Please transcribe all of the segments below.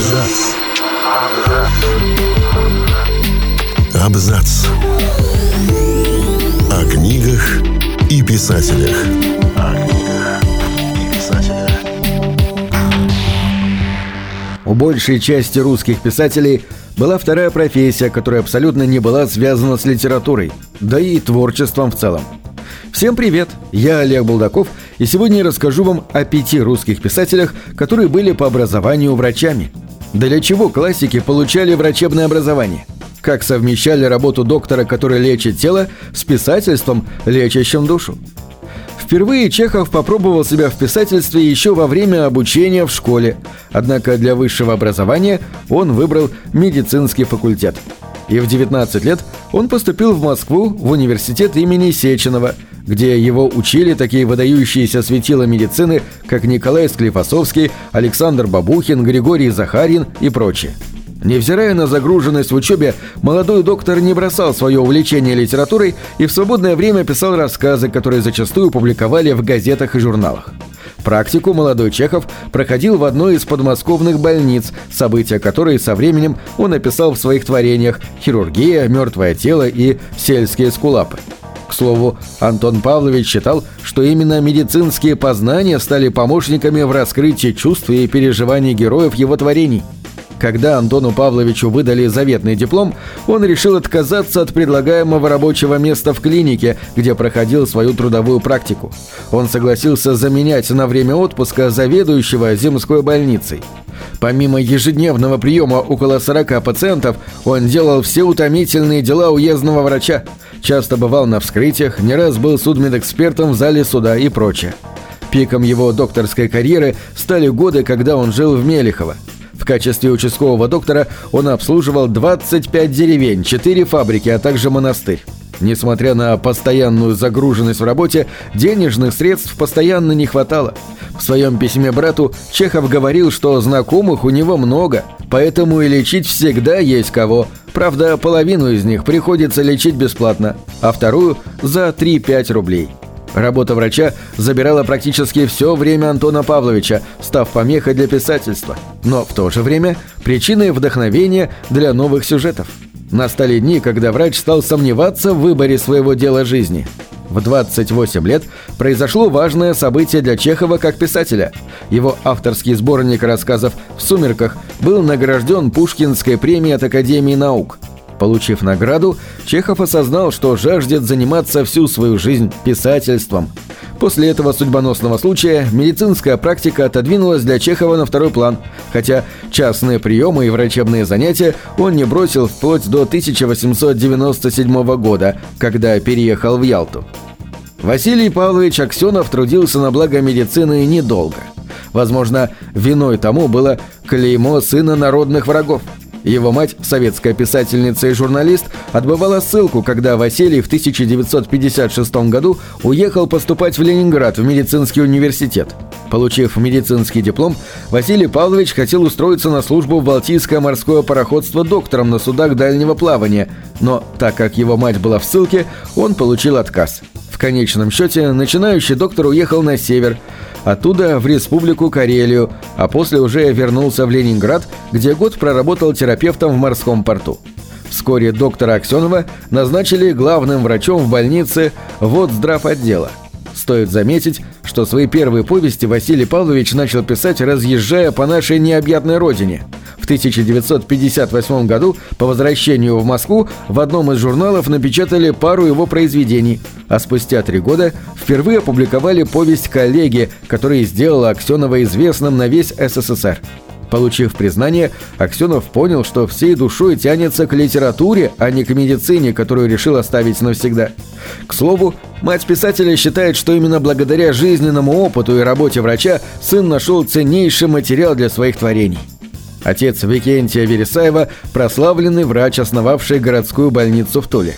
Абзац. Абзац. О книгах и писателях. О книгах и писателях. У большей части русских писателей была вторая профессия, которая абсолютно не была связана с литературой, да и творчеством в целом. Всем привет! Я Олег Булдаков, и сегодня я расскажу вам о пяти русских писателях, которые были по образованию врачами. Для чего классики получали врачебное образование? Как совмещали работу доктора, который лечит тело, с писательством, лечащим душу? Впервые Чехов попробовал себя в писательстве еще во время обучения в школе, однако для высшего образования он выбрал медицинский факультет. И в 19 лет он поступил в Москву в университет имени Сеченова, где его учили такие выдающиеся светила медицины, как Николай Склифосовский, Александр Бабухин, Григорий Захарин и прочие. Невзирая на загруженность в учебе, молодой доктор не бросал свое увлечение литературой и в свободное время писал рассказы, которые зачастую публиковали в газетах и журналах. Практику молодой Чехов проходил в одной из подмосковных больниц, события которой со временем он описал в своих творениях «Хирургия», «Мертвое тело» и «Сельские скулапы». К слову, Антон Павлович считал, что именно медицинские познания стали помощниками в раскрытии чувств и переживаний героев его творений – когда Антону Павловичу выдали заветный диплом, он решил отказаться от предлагаемого рабочего места в клинике, где проходил свою трудовую практику. Он согласился заменять на время отпуска заведующего земской больницей. Помимо ежедневного приема около 40 пациентов, он делал все утомительные дела уездного врача. Часто бывал на вскрытиях, не раз был судмедэкспертом в зале суда и прочее. Пиком его докторской карьеры стали годы, когда он жил в Мелехово. В качестве участкового доктора он обслуживал 25 деревень, 4 фабрики, а также монастырь. Несмотря на постоянную загруженность в работе, денежных средств постоянно не хватало. В своем письме брату Чехов говорил, что знакомых у него много, поэтому и лечить всегда есть кого. Правда, половину из них приходится лечить бесплатно, а вторую – за 3-5 рублей. Работа врача забирала практически все время Антона Павловича, став помехой для писательства, но в то же время причиной вдохновения для новых сюжетов. Настали дни, когда врач стал сомневаться в выборе своего дела жизни. В 28 лет произошло важное событие для Чехова как писателя. Его авторский сборник рассказов «В сумерках» был награжден Пушкинской премией от Академии наук – Получив награду, Чехов осознал, что жаждет заниматься всю свою жизнь писательством. После этого судьбоносного случая медицинская практика отодвинулась для Чехова на второй план, хотя частные приемы и врачебные занятия он не бросил вплоть до 1897 года, когда переехал в Ялту. Василий Павлович Аксенов трудился на благо медицины недолго. Возможно, виной тому было клеймо сына народных врагов – его мать, советская писательница и журналист, отбывала ссылку, когда Василий в 1956 году уехал поступать в Ленинград в медицинский университет. Получив медицинский диплом, Василий Павлович хотел устроиться на службу в Балтийское морское пароходство доктором на судах дальнего плавания, но так как его мать была в ссылке, он получил отказ. Конечном счете, начинающий доктор уехал на север, оттуда в Республику Карелию, а после уже вернулся в Ленинград, где год проработал терапевтом в морском порту. Вскоре доктора Аксенова назначили главным врачом в больнице водздрав отдела. Стоит заметить, что свои первые повести Василий Павлович начал писать, разъезжая по нашей необъятной родине. В 1958 году по возвращению в Москву в одном из журналов напечатали пару его произведений, а спустя три года впервые опубликовали повесть «Коллеги», которая сделала Аксенова известным на весь СССР. Получив признание, Аксенов понял, что всей душой тянется к литературе, а не к медицине, которую решил оставить навсегда. К слову, мать писателя считает, что именно благодаря жизненному опыту и работе врача сын нашел ценнейший материал для своих творений. Отец Викентия Вересаева – прославленный врач, основавший городскую больницу в Туле.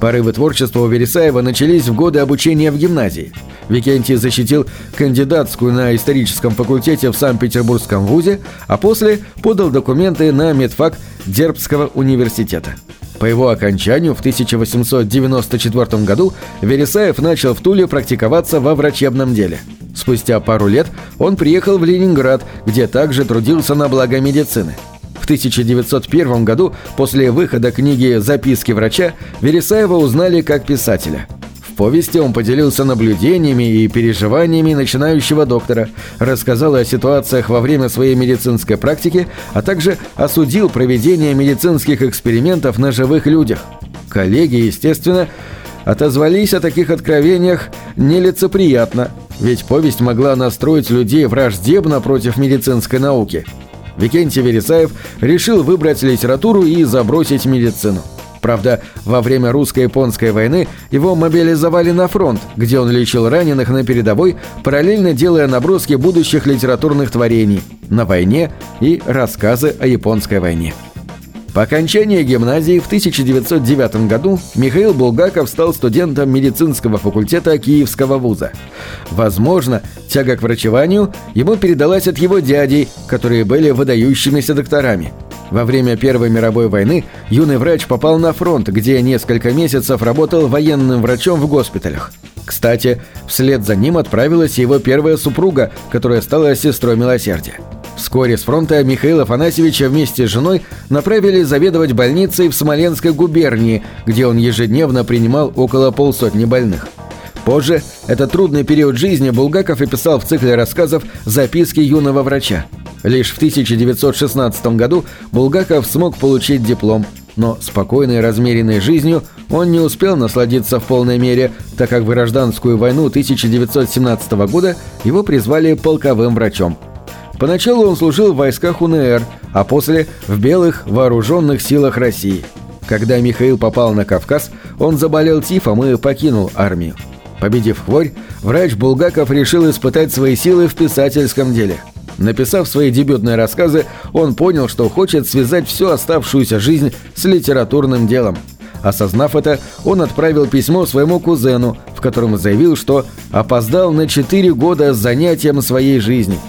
Порывы творчества у Вересаева начались в годы обучения в гимназии. Викентий защитил кандидатскую на историческом факультете в Санкт-Петербургском вузе, а после подал документы на медфак Дербского университета. По его окончанию в 1894 году Вересаев начал в Туле практиковаться во врачебном деле. Спустя пару лет он приехал в Ленинград, где также трудился на благо медицины. В 1901 году, после выхода книги «Записки врача», Вересаева узнали как писателя – повести он поделился наблюдениями и переживаниями начинающего доктора, рассказал о ситуациях во время своей медицинской практики, а также осудил проведение медицинских экспериментов на живых людях. Коллеги, естественно, отозвались о таких откровениях нелицеприятно, ведь повесть могла настроить людей враждебно против медицинской науки. Викентий Вересаев решил выбрать литературу и забросить медицину. Правда, во время русско-японской войны его мобилизовали на фронт, где он лечил раненых на передовой, параллельно делая наброски будущих литературных творений «На войне» и рассказы о японской войне. По окончании гимназии в 1909 году Михаил Булгаков стал студентом медицинского факультета Киевского вуза. Возможно, тяга к врачеванию ему передалась от его дядей, которые были выдающимися докторами – во время Первой мировой войны юный врач попал на фронт, где несколько месяцев работал военным врачом в госпиталях. Кстати, вслед за ним отправилась его первая супруга, которая стала сестрой милосердия. Вскоре с фронта Михаила Афанасьевича вместе с женой направили заведовать больницей в Смоленской губернии, где он ежедневно принимал около полсотни больных. Позже этот трудный период жизни Булгаков описал в цикле рассказов «Записки юного врача». Лишь в 1916 году Булгаков смог получить диплом, но спокойной размеренной жизнью он не успел насладиться в полной мере, так как в гражданскую войну 1917 года его призвали полковым врачом. Поначалу он служил в войсках УНР, а после – в белых вооруженных силах России. Когда Михаил попал на Кавказ, он заболел тифом и покинул армию. Победив хворь, врач Булгаков решил испытать свои силы в писательском деле – Написав свои дебютные рассказы, он понял, что хочет связать всю оставшуюся жизнь с литературным делом. Осознав это, он отправил письмо своему кузену, в котором заявил, что опоздал на 4 года с занятием своей жизни –